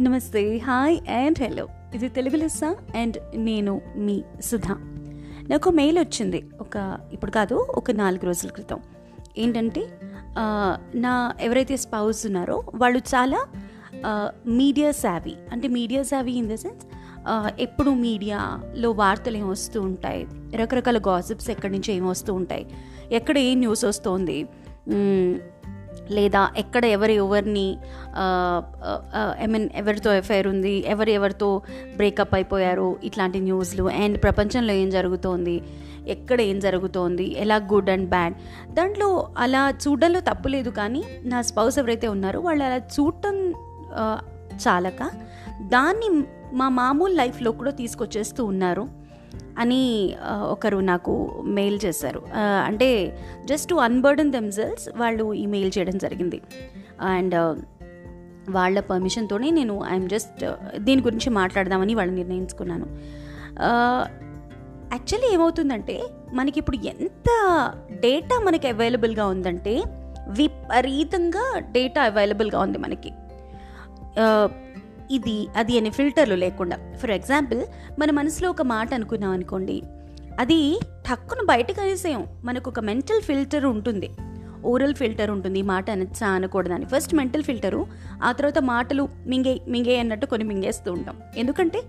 నమస్తే hi and hello. ఇది తెలుగు లెస్స అండ్ నేను మీ సుధా. నాకు మెయిల్ వచ్చింది ఒక ఇప్పుడు కాదు ఒక నాలుగు రోజుల క్రితం. ఏంటంటే నా ఎవరైతే స్పౌస్ ఉన్నారో వాళ్ళు చాలా మీడియా సావీ. అంటే media savvy in the sense ఎప్పుడు మీడియాలో వార్తలు ఏమి వస్తూ ఉంటాయి రకరకాల గాసిప్స్ ఎక్కడి నుంచి ఏం వస్తూ ఉంటాయి ఎక్కడ ఏ న్యూస్ వస్తుంది లేదా ఎక్కడ ఎవరు ఎవరిని ఐ మీన్ ఎవరితో ఎఫైర్ ఉంది ఎవరు ఎవరితో బ్రేకప్ అయిపోయారు ఇట్లాంటి న్యూస్లు. అండ్ ప్రపంచంలో ఏం జరుగుతోంది ఎక్కడ ఏం జరుగుతోంది ఎలా గుడ్ అండ్ బ్యాడ్ దాంట్లో అలా చూడడంలో తప్పు లేదు కానీ నా స్పౌస్ ఎవరైతే ఉన్నారో వాళ్ళు అలా చూడటం చాలక. దాన్ని మా మామూలు లైఫ్లో కూడా తీసుకొచ్చేస్తూ ఉన్నారు. అని ఒకరు నాకు మెయిల్ చేశారు. అంటే జస్ట్ టు అన్బర్డన్ దెమ్సెల్స్ వాళ్ళు ఈ మెయిల్ చేయడం జరిగింది. అండ్ వాళ్ళ పర్మిషన్తోనే నేను ఐఎమ్ జస్ట్ దీని గురించి మాట్లాడదామని వాళ్ళు నిర్ణయించుకున్నాను. యాక్చువల్లీ ఏమవుతుందంటే మనకి ఇప్పుడు ఎంత డేటా మనకి అవైలబుల్గా ఉందంటే విపరీతంగా డేటా అవైలబుల్గా ఉంది మనకి. ఇది అది అనే ఫిల్టర్లు లేకుండా. ఫర్ ఎగ్జాంపుల్ మన మనసులో ఒక మాట అనుకున్నాం అనుకోండి. అది టక్కును బయటకు అనేసేయం. మనకు ఒక మెంటల్ ఫిల్టర్ ఉంటుంది. ఓరల్ ఫిల్టర్ ఉంటుంది. ఈ మాట అనొచ్చా అనకూడదని. ఫస్ట్ మెంటల్ ఫిల్టరు ఆ తర్వాత మాటలు మింగే మింగే అన్నట్టు కొన్ని మింగేస్తూ ఉంటాం. ఎందుకంటే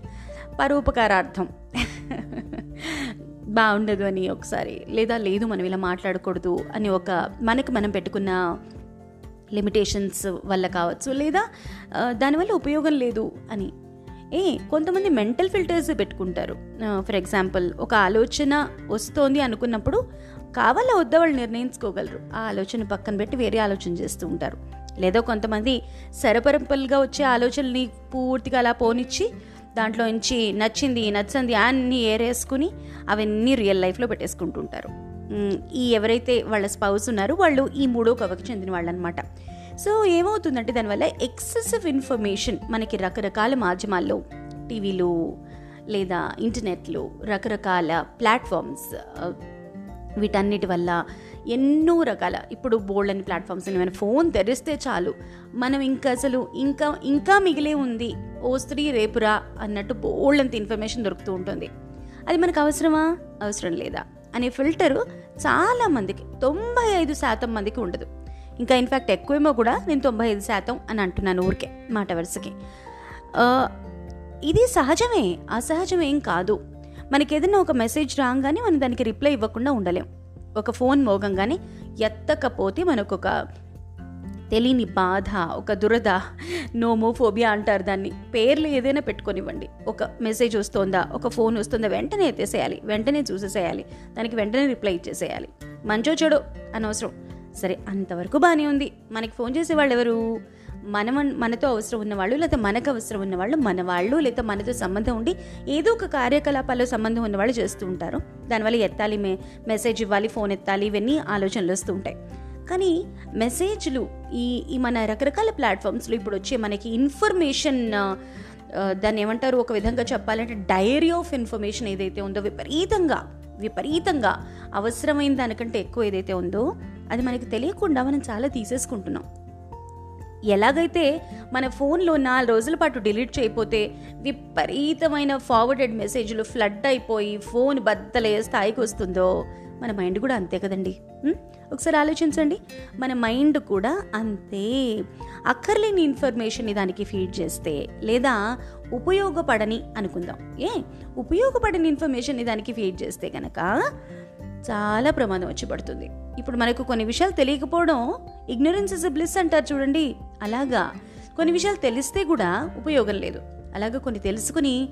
పరోపకారార్థం. బాగుండదు అని ఒకసారి లేదా లేదు మనం ఇలా మాట్లాడకూడదు అని ఒక మనకు మనం పెట్టుకున్న లిమిటేషన్స్ వల్ల కావచ్చు లేదా దానివల్ల ఉపయోగం లేదు అని. ఏ కొంతమంది మెంటల్ ఫిల్టర్స్ పెట్టుకుంటారు. ఫర్ ఎగ్జాంపుల్ ఒక ఆలోచన వస్తోంది అనుకున్నప్పుడు కావాలా వద్దా వాళ్ళు నిర్ణయించుకోగలరు. ఆ ఆలోచన పక్కన పెట్టి వేరే ఆలోచన చేస్తూ ఉంటారు. లేదా కొంతమంది సరపరంపల్గా వచ్చే ఆలోచనని పూర్తిగా అలా పోనిచ్చి దాంట్లో నుంచి నచ్చింది నచ్చంది అన్నీ ఏరేసుకుని అవన్నీ రియల్ లైఫ్లో పెట్టేసుకుంటుంటారు ఉంటారు. ఈ ఎవరైతే వాళ్ళ స్పౌస్ ఉన్నారో వాళ్ళు ఈ మూడో కవకి చెందిన వాళ్ళు అనమాట సో ఏమవుతుందంటే దానివల్ల ఎక్సెసివ్ ఇన్ఫర్మేషన్ మనకి రకరకాల మాధ్యమాల్లో టీవీలు లేదా ఇంటర్నెట్లు రకరకాల ప్లాట్ఫామ్స్ వీటన్నిటి వల్ల ఎన్నో రకాల ఇప్పుడు బోల్డ్ అని ప్లాట్ఫామ్స్ మన ఫోన్ తెరిస్తే చాలు మనం ఇంకా అసలు ఇంకా ఇంకా మిగిలే ఉంది ఓ స్త్రీ రేపురా అన్నట్టు బోల్డ్ అంత ఇన్ఫర్మేషన్ దొరుకుతూ ఉంటుంది. అది మనకు అవసరమా? అవసరం లేదా? అనే ఫిల్టరు చాలా మందికి తొంభై ఐదు శాతం మందికి ఉండదు. ఇంకా ఇన్ఫ్యాక్ట్ ఎక్కువేమో కూడా నేను తొంభై ఐదు శాతం అని అంటున్నాను ఊరికే మాట వరుసకి. ఇది సహజమే అసహజమేం కాదు. మనకి ఏదైనా ఒక మెసేజ్ రాగానే మనం దానికి రిప్లై ఇవ్వకుండా ఉండలేం. ఒక ఫోన్ మోగంగానే ఎత్తకపోతే మనకు ఒక తెలియని బాధ ఒక దురద నోమోఫోబియా అంటారు దాన్ని. పేర్లు ఏదైనా పెట్టుకొనివ్వండి. ఒక మెసేజ్ వస్తుందా ఒక ఫోన్ వస్తుందా వెంటనే ఎత్తేసేయాలి. వెంటనే చూసేసేయాలి. దానికి వెంటనే రిప్లై ఇచ్చేసేయాలి. మంచో చెడు అనవసరం. సరే అంతవరకు బాగానే ఉంది. మనకి ఫోన్ చేసే వాళ్ళు ఎవరు? మన మనతో అవసరం ఉన్నవాళ్ళు లేదా మనకు అవసరం ఉన్నవాళ్ళు మన వాళ్ళు లేదా మనతో సంబంధం ఉండి ఏదో ఒక కార్యకలాపాల్లో సంబంధం ఉన్నవాళ్ళు చేస్తూ ఉంటారు. దానివల్ల ఎత్తాలి మే మెసేజ్ ఇవ్వాలి ఫోన్ ఎత్తాలి ఇవన్నీ ఆలోచనలు వస్తూ ఉంటాయి. కానీ మెసేజ్లు ఈ ఈ మన రకరకాల ప్లాట్ఫామ్స్లో ఇప్పుడు వచ్చే మనకి ఇన్ఫర్మేషన్ దాన్ని ఏమంటారు? ఒక విధంగా చెప్పాలంటే డైరీ ఆఫ్ ఇన్ఫర్మేషన్ ఏదైతే ఉందో విపరీతంగా విపరీతంగా అవసరమైన దానికంటే ఎక్కువ ఏదైతే ఉందో అది మనకి తెలియకుండా మనం చాలా తీసేసుకుంటున్నాం. ఎలాగైతే మన ఫోన్లో నాలుగు రోజుల పాటు డిలీట్ చేయకపోతే విపరీతమైన ఫార్వర్డెడ్ మెసేజ్లు ఫ్లడ్ అయిపోయి ఫోన్ బద్దలయ్యే స్థాయికి వస్తుందో మన మైండ్ కూడా అంతే కదండి. ఒకసారి ఆలోచించండి. మన మైండ్ కూడా అంతే. అక్కర్లేని ఇన్ఫర్మేషన్ని దానికి ఫీడ్ చేస్తే లేదా ఉపయోగపడని అనుకుందాం. ఏ? ఉపయోగపడని ఇన్ఫర్మేషన్ని దానికి ఫీడ్ చేస్తే కనుక చాలా ప్రమాదం వచ్చి పడుతుంది. ఇప్పుడు మనకు కొన్ని విషయాలు తెలియకపోవడం ఇగ్నరెన్స్ ఇస్ బ్లిస్ అంటారు చూడండి. అలాగా. కొన్ని విషయాలు తెలిస్తే కూడా ఉపయోగం లేదు. అలాగా కొన్ని తెలుసుకుని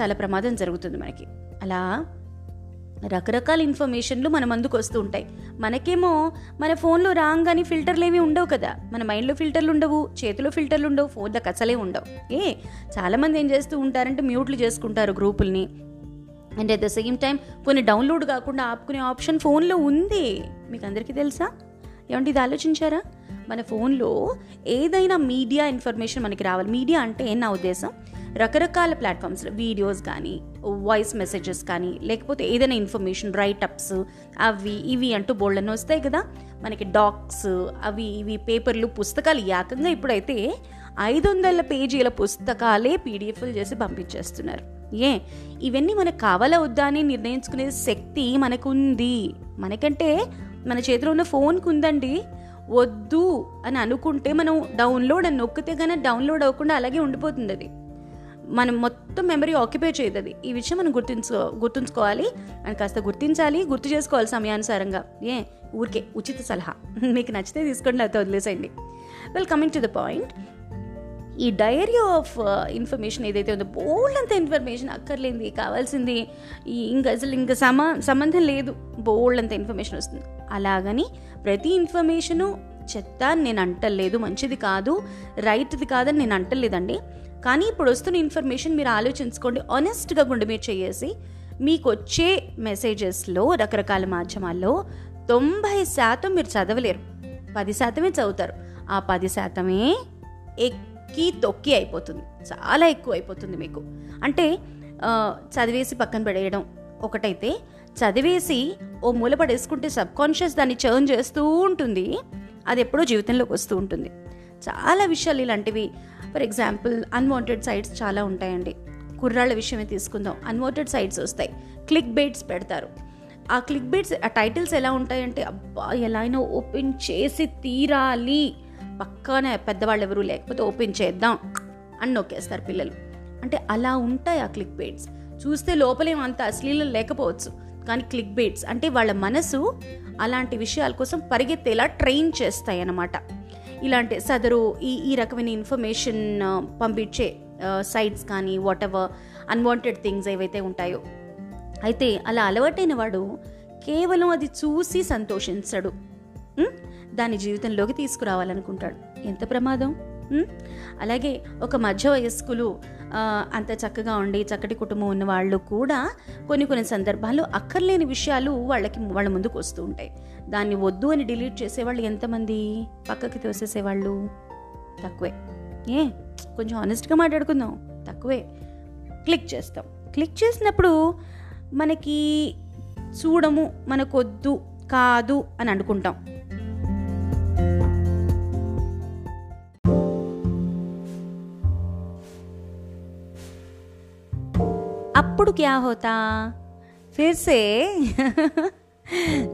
చాలా ప్రమాదం జరుగుతుంది మనకి. అలా రకరకాల ఇన్ఫర్మేషన్లు మన ముందుకు వస్తూ ఉంటాయి. మనకేమో మన ఫోన్లో రాగానే ఫిల్టర్లు ఏవి ఉండవు కదా. మన మైండ్లో ఫిల్టర్లు ఉండవు చేతిలో ఫిల్టర్లు ఉండవు ఫోన్లకు అసలే ఉండవు. ఏ? చాలామంది ఏం చేస్తూ ఉంటారంటే మ్యూట్లు చేసుకుంటారు గ్రూపుల్ని. And at the same time కొన్ని డౌన్లోడ్ కాకుండా ఆపుకునే ఆప్షన్ ఫోన్లో ఉంది. మీకు అందరికీ తెలుసా? ఏమంటే ఇది ఆలోచించారా? మన ఫోన్లో ఏదైనా మీడియా ఇన్ఫర్మేషన్ మనకి రావాలి. మీడియా అంటే నా ఉద్దేశం రకరకాల ప్లాట్ఫామ్స్లో వీడియోస్ కానీ వాయిస్ మెసేజెస్ కానీ లేకపోతే ఏదైనా ఇన్ఫర్మేషన్ రైటప్స్ అవి ఇవి అంటూ బోల్డన్ వస్తాయి కదా. మనకి డాక్స్ అవి ఇవి పేపర్లు పుస్తకాలు ఏకంగా ఇప్పుడైతే ఐదు వందల పేజీల పుస్తకాలే పీడిఎఫ్లు చేసి పంపించేస్తున్నారు. ఏ? ఇవన్నీ మనకు కావాలా వద్దా అని నిర్ణయించుకునే శక్తి మనకుంది. మనకంటే మన చేతిలో ఉన్న ఫోన్కి ఉందండి. వద్దు అని అనుకుంటే మనం డౌన్లోడ్ అని నొక్కితే కానీ డౌన్లోడ్ అవ్వకుండా అలాగే ఉండిపోతుంది అది. మనం మొత్తం మెమరీ ఆక్యుపై చేయదు అది ఈ విషయం మనం గుర్తుంచుకో గుర్తుంచుకోవాలి. అని కాస్త గుర్తించాలి గుర్తు చేసుకోవాలి సమయానుసారంగా. ఏ? ఊరికే ఉచిత సలహా. మీకు నచ్చితే తీసుకోండి లేకపోతే వదిలేసేయండి. Well coming to the point ఈ డైరీ ఆఫ్ ఇన్ఫర్మేషన్ ఏదైతే ఉందో బోల్డ్ అంత ఇన్ఫర్మేషన్ అక్కర్లేంది కావాల్సింది ఈ ఇంకా అసలు ఇంకా సమా సంబంధం లేదు. బోల్డ్ అంత ఇన్ఫర్మేషన్ వస్తుంది. అలాగని ప్రతి ఇన్ఫర్మేషను చెత్త నేను అంటలేదు మంచిది కాదు రైట్ది కాదని నేను అంటలేదండి. కానీ ఇప్పుడు వస్తున్న ఇన్ఫర్మేషన్ మీరు ఆలోచించుకోండి. ఆనెస్ట్గా గుండె మీరు చేసి మీకు వచ్చే మెసేజెస్లో రకరకాల మాధ్యమాల్లో తొంభై శాతం మీరు చదవలేరు. పది శాతమే చదువుతారు. ఆ పది శాతమే ఎక్కి తొక్కి అయిపోతుంది. చాలా ఎక్కువ అయిపోతుంది మీకు. అంటే చదివేసి పక్కన పడేయడం ఒకటైతే చదివేసి ఓ మూల పడేసుకుంటే సబ్ కాన్షియస్ దాన్ని చర్న్ చేస్తూ ఉంటుంది. అది ఎప్పుడో జీవితంలోకి వస్తూ ఉంటుంది. చాలా విషయాలు ఇలాంటివి. ఫర్ ఎగ్జాంపుల్ అన్వాంటెడ్ సైట్స్ చాలా ఉంటాయండి. కుర్రాళ్ళ విషయమే తీసుకుందాం. అన్వాంటెడ్ సైట్స్ వస్తాయి. క్లిక్ బేట్స్ పెడతారు. ఆ క్లిక్ బేట్స్ ఆ టైటిల్స్ ఎలా ఉంటాయంటే అబ్బా ఎలా అయినా ఓపెన్ చేసి తీరాలి. పక్కనే పెద్దవాళ్ళు ఎవరు లేకపోతే ఓపెన్ చేద్దాం అని నొక్కేస్తారు పిల్లలు. అంటే అలా ఉంటాయి ఆ క్లిక్ బేట్స్ చూస్తే లోపలేం అంత అశ్లీలం లేకపోవచ్చు. కానీ క్లిక్ బేట్స్ అంటే వాళ్ళ మనసు అలాంటి విషయాల కోసం పరిగెత్తేలా ట్రైన్ చేస్తాయి అన్నమాట ఇలాంటి సదరు ఈ ఈ రకమైన ఇన్ఫర్మేషన్ పంపించే సైట్స్ కానీ వాట్ ఎవర్ అన్వాంటెడ్ థింగ్స్ ఏవైతే ఉంటాయో. అయితే అలా అలవాటైన వాడు కేవలం అది చూసి సంతోషించడు. దాని జీవితంలోకి తీసుకురావాలనుకుంటాడు. ఎంత ప్రమాదం? అలాగే ఒక మధ్య వయస్కులు అంత చక్కగా ఉండి చక్కటి కుటుంబం ఉన్న వాళ్ళు కూడా కొన్ని కొన్ని సందర్భాల్లో అక్కర్లేని విషయాలు వాళ్ళకి వాళ్ళ ముందుకు వస్తూ ఉంటాయి. దాన్ని వద్దు అని డిలీట్ చేసేవాళ్ళు ఎంతమంది? పక్కకి తోసేసేవాళ్ళు? తక్కువే. ఏ కొంచెం ఆనెస్ట్గా మాట్లాడుకుందాం. తక్కువే. క్లిక్ చేస్తాం. క్లిక్ చేసినప్పుడు మనకి చూడము మనకొద్దు కాదు అని అనుకుంటాం. అప్పుడు క్యా హోతా ఫిర్సే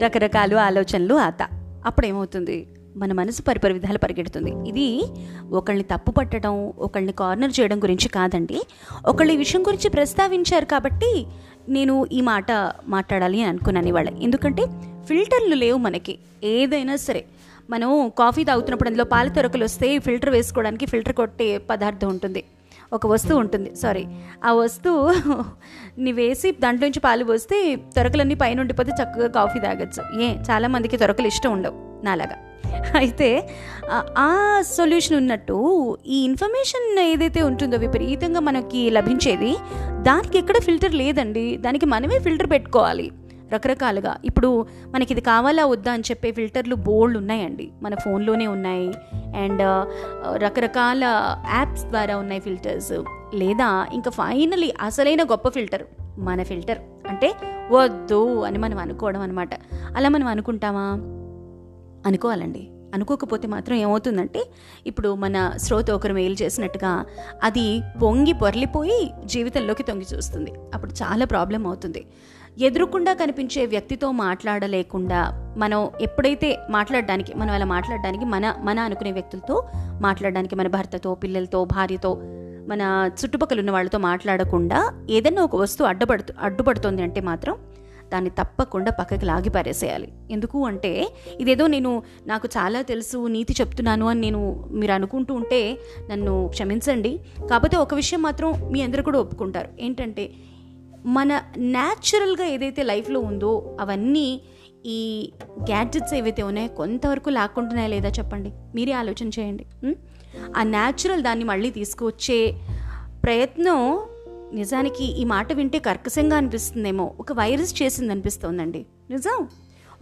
రకరకాలు ఆలోచనలు ఆత. అప్పుడేమవుతుంది? మన మనసు పరిపరి విధాలు పరిగెడుతుంది. ఇది ఒకళ్ళని తప్పు పట్టడం ఒకళ్ళని కార్నర్ చేయడం గురించి కాదండి. ఒకళ్ళు ఈ విషయం గురించి ప్రస్తావించారు కాబట్టి నేను ఈ మాట మాట్లాడాలి అని అనుకున్నాను ఇవాళ. ఎందుకంటే ఫిల్టర్లు లేవు మనకి. ఏదైనా సరే. మనం కాఫీ తాగుతున్నప్పుడు అందులో పాల తొరకలు వస్తే ఫిల్టర్ వేసుకోవడానికి ఫిల్టర్ కొట్టే పదార్థం ఉంటుంది. ఒక వస్తువు ఉంటుంది. సారీ ఆ వస్తువు నీ వేసి దాంట్లోంచి పాలు పోస్తే తొరకలన్నీ పైన ఉండిపోతే చక్కగా కాఫీ తాగొచ్చు. ఏ చాలామందికి తొరకలు ఇష్టం ఉండవు. నాలాగా. అయితే ఆ సొల్యూషన్ ఉన్నట్టు ఈ ఇన్ఫర్మేషన్ ఏదైతే ఉంటుందో విపరీతంగా మనకి లభించేది దానికి ఎక్కడ ఫిల్టర్ లేదండి. దానికి మనమే ఫిల్టర్ పెట్టుకోవాలి. రకరకాలుగా. ఇప్పుడు మనకి ఇది కావాలా వద్దా అని చెప్పే ఫిల్టర్లు బోల్డ్ ఉన్నాయండి. మన ఫోన్లోనే ఉన్నాయి. అండ్ రకరకాల యాప్స్ ద్వారా ఉన్నాయి ఫిల్టర్స్. లేదా ఇంకా ఫైనలీ అసలైన గొప్ప ఫిల్టర్ మన ఫిల్టర్. అంటే వద్దు అని మనం అనుకోవడం అనమాట అలా మనం అనుకుంటామా? అనుకోవాలండి. అనుకోకపోతే మాత్రం ఏమవుతుందంటే ఇప్పుడు మన శ్రోత ఒకరు మెయిల్ చేసినట్టుగా అది పొంగి పొరలిపోయి జీవితంలోకి తొంగి చూస్తుంది. అప్పుడు చాలా ప్రాబ్లం అవుతుంది. ఎదురుకుండా కనిపించే వ్యక్తితో మాట్లాడలేకుండా మనం ఎప్పుడైతే మాట్లాడడానికి మనం అలా మాట్లాడడానికి మన మన అనుకునే వ్యక్తులతో మాట్లాడడానికి మన భర్తతో పిల్లలతో భార్యతో మన చుట్టుపక్కల ఉన్న వాళ్ళతో మాట్లాడకుండా ఏదైనా ఒక వస్తువు అడ్డుపడుతు అడ్డుపడుతుంది అంటే మాత్రం దాన్ని తప్పకుండా పక్కకి లాగి పారేసేయాలి. ఎందుకు అంటే ఇదేదో నేను నాకు చాలా తెలుసు నీతి చెప్తున్నాను అని నేను మీరు అనుకుంటూ ఉంటే నన్ను క్షమించండి. కాకపోతే ఒక విషయం మాత్రం మీ అందరూ కూడా ఒప్పుకుంటారు. ఏంటంటే మన న్యాచురల్గా ఏదైతే లైఫ్లో ఉందో అవన్నీ ఈ గ్యాడ్జెట్స్ ఏవైతే ఉన్నాయో కొంతవరకు లేకుంటున్నాయా లేదా చెప్పండి? మీరే ఆలోచన చేయండి. ఆ న్యాచురల్ దాన్ని మళ్ళీ తీసుకువచ్చే ప్రయత్నం నిజానికి ఈ మాట వింటే కర్కశంగా అనిపిస్తుందేమో. ఒక వైరస్ చేసింది అనిపిస్తోందండి నిజం?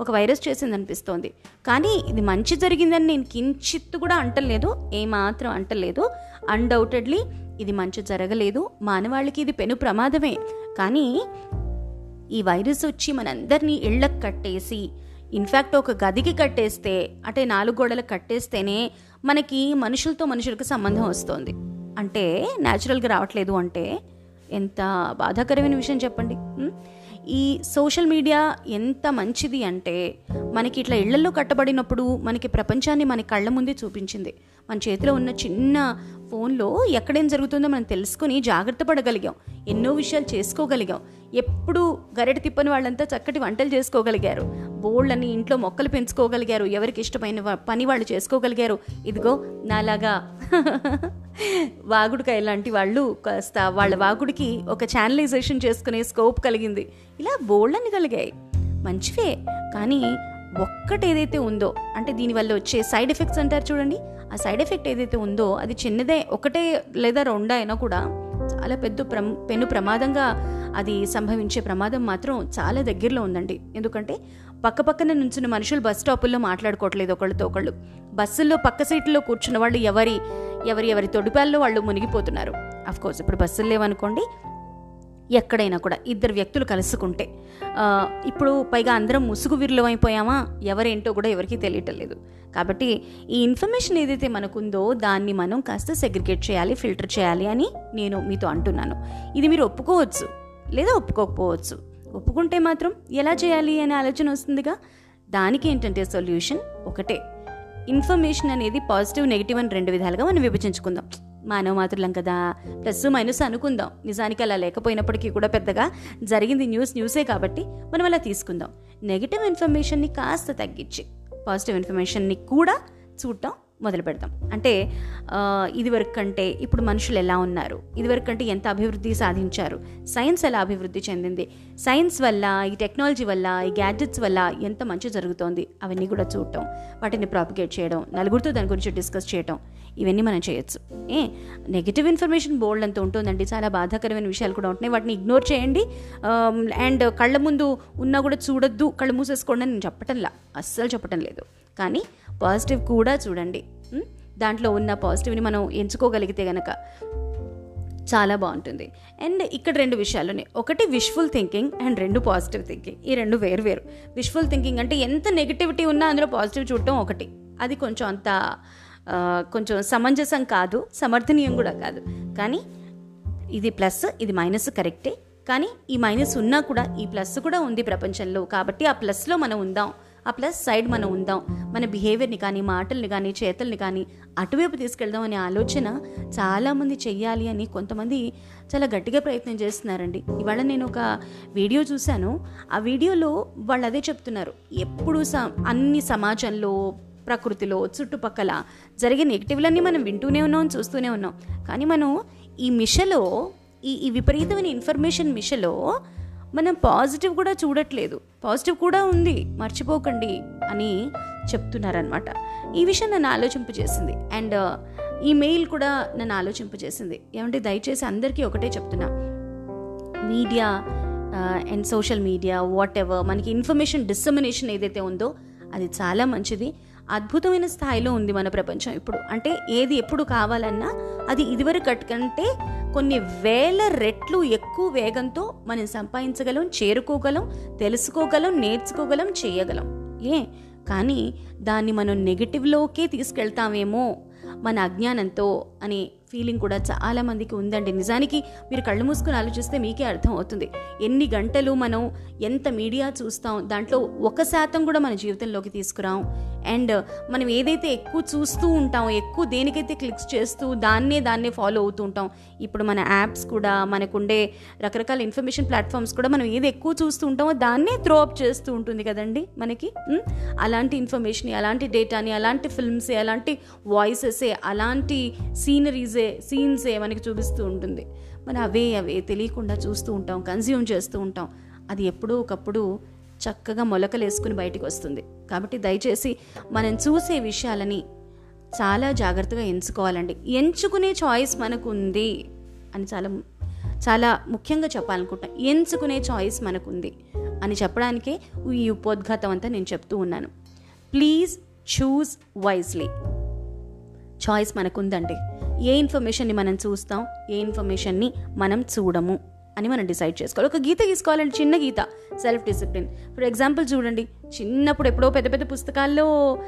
ఒక వైరస్ చేసింది అనిపిస్తోంది కానీ ఇది మంచి జరిగిందని నేను కించిత్తు కూడా అంటలేదు. ఏమాత్రం అంటలేదు. అన్డౌటెడ్లీ ఇది మంచి జరగలేదు. మానవాళికి ఇది పెను ప్రమాదమే. కానీ ఈ వైరస్ వచ్చి మనందరినీ ఇళ్ళకు కట్టేసి ఇన్ఫ్యాక్ట్ ఒక గదికి కట్టేస్తే అంటే నాలుగు గోడలకు కట్టేస్తేనే మనకి మనుషులతో మనుషులకు సంబంధం వస్తుంది. అంటే న్యాచురల్గా రావట్లేదు అంటే ఎంత బాధాకరమైన విషయం చెప్పండి. ఈ సోషల్ మీడియా ఎంత మంచిది అంటే మనకి ఇట్లా ఇళ్ళలో కట్టబడినప్పుడు మనకి ప్రపంచాన్ని మన కళ్ళ ముందే చూపించింది. మన చేతిలో ఉన్న చిన్న ఫోన్లో ఎక్కడేం జరుగుతుందో మనం తెలుసుకుని జాగ్రత్త పడగలిగాం. ఎన్నో విషయాలు చేసుకోగలిగాం. ఎప్పుడు గరెట తిప్పని వాళ్ళంతా చక్కటి వంటలు చేసుకోగలిగారు. బోళ్ళని ఇంట్లో మొక్కలు పెంచుకోగలిగారు. ఎవరికి ఇష్టమైన పని వాళ్ళు చేసుకోగలిగారు. ఇదిగో నాలాగా వాగుడికాయ లాంటి వాళ్ళు కాస్త వాళ్ళ వాగుడికి ఒక ఛానలైజేషన్ చేసుకునే స్కోప్ కలిగింది. ఇలా బోళ్ళని కలిగాయి. మంచివే. కానీ ఒక్కటి ఏదైతే ఉందో అంటే దీనివల్ల వచ్చే సైడ్ ఎఫెక్ట్స్ అంటారు చూడండి. ఆ సైడ్ ఎఫెక్ట్ ఏదైతే ఉందో అది చిన్నదే ఒకటే లేదా రెండా అయినా కూడా చాలా పెద్ద ప్రమ పెను ప్రమాదంగా అది సంభవించే ప్రమాదం మాత్రం చాలా దగ్గరలో ఉందండి. ఎందుకంటే పక్క పక్కన నుంచిన మనుషులు బస్ స్టాపుల్లో మాట్లాడుకోవట్లేదు ఒకళ్ళతో ఒకళ్ళు. బస్సుల్లో పక్క సీట్లో కూర్చున్న వాళ్ళు ఎవరి ఎవరి ఎవరి తొడిపాల్లో వాళ్ళు మునిగిపోతున్నారు. అఫ్ కోర్స్ ఇప్పుడు బస్సులు లేవనుకోండి ఎక్కడైనా కూడా ఇద్దరు వ్యక్తులు కలుసుకుంటే. ఇప్పుడు పైగా అందరం ముసుగు విరులమైపోయామా ఎవరేంటో కూడా ఎవరికీ తెలియటం లేదు. కాబట్టి ఈ ఇన్ఫర్మేషన్ ఏదైతే మనకుందో దాన్ని మనం కాస్త సెగ్రిగేట్ చేయాలి ఫిల్టర్ చేయాలి అని నేను మీతో అంటున్నాను. ఇది మీరు ఒప్పుకోవచ్చు లేదా ఒప్పుకోకపోవచ్చు. ఒప్పుకుంటే మాత్రం ఎలా చేయాలి అనే ఆలోచన వస్తుందిగా? దానికి ఏంటంటే సొల్యూషన్ ఒకటే. ఇన్ఫర్మేషన్ అనేది పాజిటివ్ నెగిటివ్ అని రెండు విధాలుగా మనం విభజించుకుందాం. మానవ మాతృలం కదా. ప్లస్ మైనస్ అనుకుందాం. నిజానికి అలా లేకపోయినప్పటికీ కూడా పెద్దగా జరిగింది న్యూస్ న్యూసే కాబట్టి మనం అలా తీసుకుందాం. నెగిటివ్ ఇన్ఫర్మేషన్ని కాస్త తగ్గించి పాజిటివ్ ఇన్ఫర్మేషన్ని కూడా చూడటం మొదలు పెడతాం. అంటే ఇదివరకు కంటే ఇప్పుడు మనుషులు ఎలా ఉన్నారు? ఇదివరకు కంటే ఎంత అభివృద్ధి సాధించారు? సైన్స్ ఎలా అభివృద్ధి చెందింది? సైన్స్ వల్ల ఈ టెక్నాలజీ వల్ల ఈ గ్యాడ్జెట్స్ వల్ల ఎంత మంచి జరుగుతోంది? అవన్నీ కూడా చూడటం వాటిని ప్రాపిగేట్ చేయడం నలుగురితో దాని గురించి డిస్కస్ చేయడం ఇవన్నీ మనం చేయొచ్చు. ఏ నెగిటివ్ ఇన్ఫర్మేషన్ బోల్డ్ అంత ఉంటుందండి. చాలా బాధాకరమైన విషయాలు కూడా ఉంటున్నాయి. వాటిని ఇగ్నోర్ చేయండి. అండ్ కళ్ళ ముందు ఉన్నా కూడా చూడొద్దు కళ్ళు మూసేసుకోండి అని నేను చెప్పటంలా. అస్సలు చెప్పటం లేదు. కానీ పాజిటివ్ కూడా చూడండి. దాంట్లో ఉన్న పాజిటివ్ని మనం ఎంచుకోగలిగితే గనక చాలా బాగుంటుంది. అండ్ ఇక్కడ రెండు విషయాలు ఉన్నాయి. ఒకటి విష్ఫుల్ థింకింగ్ అండ్ రెండు పాజిటివ్ థింకింగ్ ఈ రెండు వేరు వేరు. విష్ఫుల్ థింకింగ్ అంటే ఎంత నెగిటివిటీ ఉన్నా అందులో పాజిటివ్ చూడటం ఒకటి. అది కొంచెం అంత కొంచెం సమంజసం కాదు సమర్థనీయం కూడా కాదు. కానీ ఇది ప్లస్ ఇది మైనస్ కరెక్టే కానీ ఈ మైనస్ ఉన్నా కూడా ఈ ప్లస్ కూడా ఉంది ప్రపంచంలో. కాబట్టి ఆ ప్లస్లో మనం ఉందాం. ఆ ప్లస్ సైడ్ మనం ఉందాం. మన బిహేవియర్ని కానీ మాటల్ని కానీ చేతల్ని కానీ అటువైపు తీసుకెళ్దాం అనే ఆలోచన చాలామంది చెయ్యాలి అని కొంతమంది చాలా గట్టిగా ప్రయత్నం చేస్తున్నారండి. ఇవాళ నేను ఒక వీడియో చూశాను. ఆ వీడియోలో వాళ్ళు అదే చెప్తున్నారు. ఎప్పుడు స అన్ని సమాజంలో ప్రకృతిలో చుట్టుపక్కల జరిగే నెగిటివ్లన్నీ మనం వింటూనే ఉన్నాం చూస్తూనే ఉన్నాం. కానీ మనం ఈ మిషలో ఈ ఈ విపరీతమైన ఇన్ఫర్మేషన్ మిషలో మనం పాజిటివ్ కూడా చూడట్లేదు. పాజిటివ్ కూడా ఉంది మర్చిపోకండి అని చెప్తున్నారనమాట ఈ విషయం నన్ను ఆలోచింపజేసింది. అండ్ uh, ఈ మెయిల్ కూడా నన్ను ఆలోచింపజేసింది. ఏమంటే దయచేసి అందరికీ ఒకటే చెప్తున్నా. Media and social media whatever మనకి ఇన్ఫర్మేషన్ డిస్సమినేషన్ ఏదైతే ఉందో అది చాలా మంచిది. అద్భుతమైన స్థాయిలో ఉంది మన ప్రపంచం ఇప్పుడు. అంటే ఏది ఎప్పుడు కావాలన్నా అది ఇదివరకు కంటే కొన్ని వేల రెట్లు ఎక్కువ వేగంతో మనం సంపాదించగలం చేరుకోగలం తెలుసుకోగలం నేర్చుకోగలం చేయగలం. ఏ? కానీ దాన్ని మనం నెగిటివ్లోకే తీసుకెళ్తామేమో మన అజ్ఞానంతో అని ఫీలింగ్ కూడా చాలా మందికి ఉందండి. నిజానికి మీరు కళ్ళు మూసుకుని ఆలోచిస్తే మీకే అర్థం అవుతుంది. ఎన్ని గంటలు మనం ఎంత మీడియా చూస్తాం దాంట్లో ఒక శాతం కూడా మన జీవితంలోకి తీసుకురాం. అండ్ మనం ఏదైతే ఎక్కువ చూస్తూ ఉంటాం ఎక్కువ దేనికైతే క్లిక్స్ చేస్తూ దాన్నే దాన్నే ఫాలో అవుతూ ఉంటాం ఇప్పుడు మన యాప్స్ కూడా మనకుండే రకరకాల ఇన్ఫర్మేషన్ ప్లాట్ఫామ్స్ కూడా మనం ఏది ఎక్కువ చూస్తూ ఉంటామో దాన్నే త్రో అప్ చేస్తూ ఉంటుంది కదండి మనకి. అలాంటి ఇన్ఫర్మేషన్ అలాంటి డేటాని అలాంటి ఫిల్మ్స్ అలాంటి వాయిసెస్ అలాంటి సీనరీస్ సీన్సే మనకి చూపిస్తూ ఉంటుంది. మరి అవే అవే తెలియకుండా చూస్తూ ఉంటాం కన్స్యూమ్ చేస్తూ ఉంటాం. అది ఎప్పుడో ఒకప్పుడు చక్కగా మొలకలేసుకుని బయటికి వస్తుంది. కాబట్టి దయచేసి మనం చూసే విషయాలని చాలా జాగ్రత్తగా ఎంచుకోవాలండి. ఎంచుకునే చాయిస్ మనకు ఉంది అని చాలా చాలా ముఖ్యంగా చెప్పాలనుకుంటాం ఎంచుకునే చాయిస్ మనకుంది అని చెప్పడానికే ఈ ఉపోద్ఘాతం అంతా నేను చెప్తూ ఉన్నాను. ప్లీజ్ చూస్ వైజ్లీ చాయిస్ మనకుందండి. ఏ ఇన్ఫర్మేషన్ని మనం చూస్తాం ఏ ఇన్ఫర్మేషన్ని మనం చూడము అని మనం డిసైడ్ చేసుకోవాలి. ఒక గీత గీసుకోవాలంటే చిన్న గీత సెల్ఫ్ డిసిప్లిన్ ఫర్ ఎగ్జాంపుల్ చూడండి చిన్నప్పుడు ఎప్పుడో పెద్ద పెద్ద పుస్తకాల్లో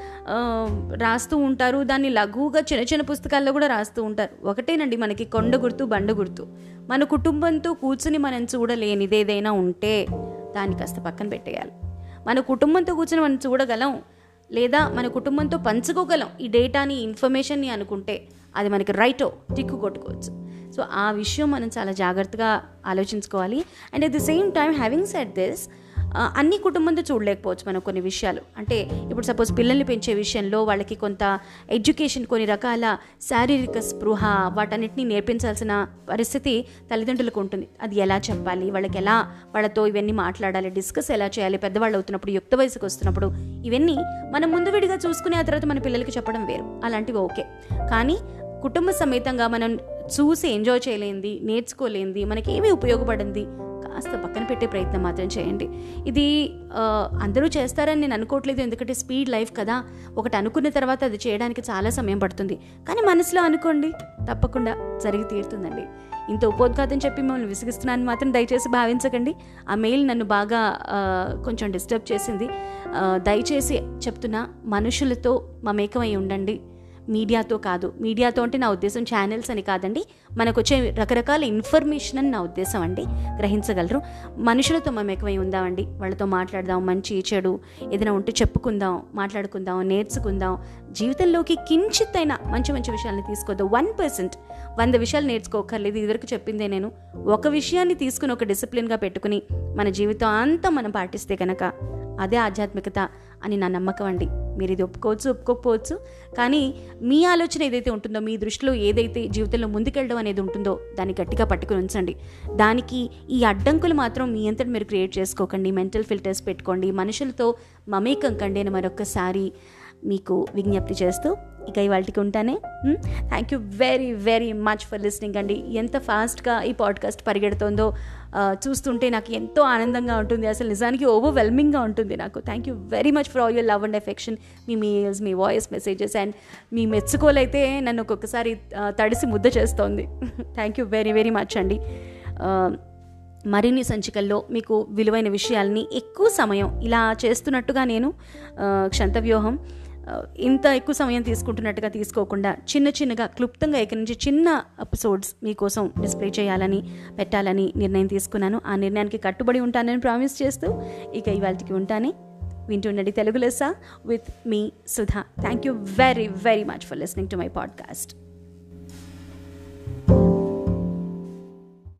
రాస్తూ ఉంటారు. దాన్ని లఘువుగా చిన్న చిన్న పుస్తకాల్లో కూడా రాస్తూ ఉంటారు. ఒకటేనండి మనకి కొండ గుర్తు బండ గుర్తు. మన కుటుంబంతో కూర్చుని మనం చూడలేనిది ఏదైనా ఉంటే దాన్ని కాస్త పక్కన పెట్టేయాలి. మన కుటుంబంతో కూర్చుని మనం చూడగలం లేదా మన కుటుంబంతో పంచుకోగలం ఈ డేటాని ఇన్ఫర్మేషన్ని అనుకుంటే అది మనకి రైటో టిక్కు కొట్టుకోవచ్చు. సో ఆ విషయం మనం చాలా జాగ్రత్తగా ఆలోచించుకోవాలి. And at the same time having set this అన్ని కుటుంబంతో చూడలేకపోవచ్చు మనం కొన్ని విషయాలు. అంటే ఇప్పుడు సపోజ్ పిల్లల్ని పెంచే విషయంలో వాళ్ళకి కొంత ఎడ్యుకేషన్ కొన్ని రకాల శారీరక స్పృహ వాటన్నిటిని నేర్పించాల్సిన పరిస్థితి తల్లిదండ్రులకు ఉంటుంది. అది ఎలా చెప్పాలి? వాళ్ళకి ఎలా వాళ్ళతో ఇవన్నీ మాట్లాడాలి? డిస్కస్ ఎలా చేయాలి? పెద్దవాళ్ళు అవుతున్నప్పుడు యుక్త వయసుకు వస్తున్నప్పుడు ఇవన్నీ మనం ముందు విడిగా చూసుకుని ఆ తర్వాత మన పిల్లలకి చెప్పడం వేరు. అలాంటివి ఓకే. కానీ కుటుంబ సమేతంగా మనం చూసి ఎంజాయ్ చేయలేంది నేర్చుకోలేంది మనకి ఏమి ఉపయోగపడింది కాస్త పక్కన పెట్టే ప్రయత్నం మాత్రం చేయండి. ఇది అందరూ చేస్తారని నేను అనుకోవట్లేదు ఎందుకంటే స్పీడ్ లైఫ్ కదా. ఒకటి అనుకున్న తర్వాత అది చేయడానికి చాలా సమయం పడుతుంది. కానీ మనసులో అనుకోండి తప్పకుండా జరిగి తీరుతుందండి. ఇంత ఉపోద్ఘాతం చెప్పి మిమ్మల్ని విసిగిస్తున్నాను మాత్రం దయచేసి భావించకండి. ఆ మెయిల్ నన్ను బాగా కొంచెం డిస్టర్బ్ చేసింది. దయచేసి చెప్తున్నా మనుషులతో మమేకమై ఉండండి. మీడియాతో కాదు. మీడియాతో అంటే నా ఉద్దేశం ఛానల్స్ అని కాదండి. మనకు వచ్చే రకరకాల ఇన్ఫర్మేషన్ అని నా ఉద్దేశం అండి. గ్రహించగలరు. మనుషులతో మమేకమై ఉందామండి. వాళ్ళతో మాట్లాడదాం. మంచి చెడు ఏదైనా ఉంటే చెప్పుకుందాం మాట్లాడుకుందాం నేర్చుకుందాం. జీవితంలోకి కించిత్తైనా మంచి మంచి విషయాల్ని తీసుకోద్దాం వన్ పర్సెంట్ వంద విషయాలు నేర్చుకోకర్లేదు. ఇదివరకు చెప్పిందే నేను. ఒక విషయాన్ని తీసుకుని ఒక డిసిప్లిన్గా పెట్టుకుని మన జీవితం అంతా మనం పాటిస్తే కనుక అదే ఆధ్యాత్మికత. అని నా నమ్మకం అండి. మీరు ఇది ఒప్పుకోవచ్చు ఒప్పుకోకపోవచ్చు కానీ మీ ఆలోచన ఏదైతే ఉంటుందో మీ దృష్టిలో ఏదైతే జీవితంలో ముందుకెళ్ళడం అనేది ఉంటుందో దాన్ని గట్టిగా పట్టుకుని ఉంచండి. దానికి ఈ అడ్డంకులు మాత్రం మీ అంతటి మీరు క్రియేట్ చేసుకోకండి. మెంటల్ ఫిల్టర్స్ పెట్టుకోండి. మనుషులతో మమేకం కండి అని మరొకసారి మీకు విజ్ఞప్తి చేస్తూ ఇక ఇవాళకి ఉంటానే. Thank you very very much for listening అండి. ఎంత ఫాస్ట్గా ఈ పాడ్కాస్ట్ పరిగెడుతోందో చూస్తుంటే నాకు ఎంతో ఆనందంగా ఉంటుంది. అసలు నిజానికి ఓవర్వెల్మింగ్గా ఉంటుంది నాకు. Thank you very much for all your love and affection me mails మీ వాయిస్ మెసేజెస్ అండ్ మీ మెచ్చుకోలైతే నన్ను ఒక్కొక్కసారి తడిసి ముద్ద చేస్తోంది. Thank you very very much అండి. మరిన్ని సంచికల్లో మీకు విలువైన విషయాల్ని ఎక్కువ సమయం ఇలా చేస్తున్నట్టుగా నేను క్షంత క్షంతవ్యూహం ఇంత ఎక్కువ సమయం తీసుకుంటున్నట్టుగా తీసుకోకుండా చిన్న చిన్నగా క్లుప్తంగా ఇక్కడి నుంచి చిన్న ఎపిసోడ్స్ మీకోసం డిస్ప్లే చేయాలని పెట్టాలని నిర్ణయం తీసుకున్నాను. ఆ నిర్ణయానికి కట్టుబడి ఉంటానని ప్రామిస్ చేస్తూ ఇక ఇవాళకి ఉంటాను. వింటుండండి తెలుగు లెస్సా with me Sudha. Thank you very very much for listening to my podcast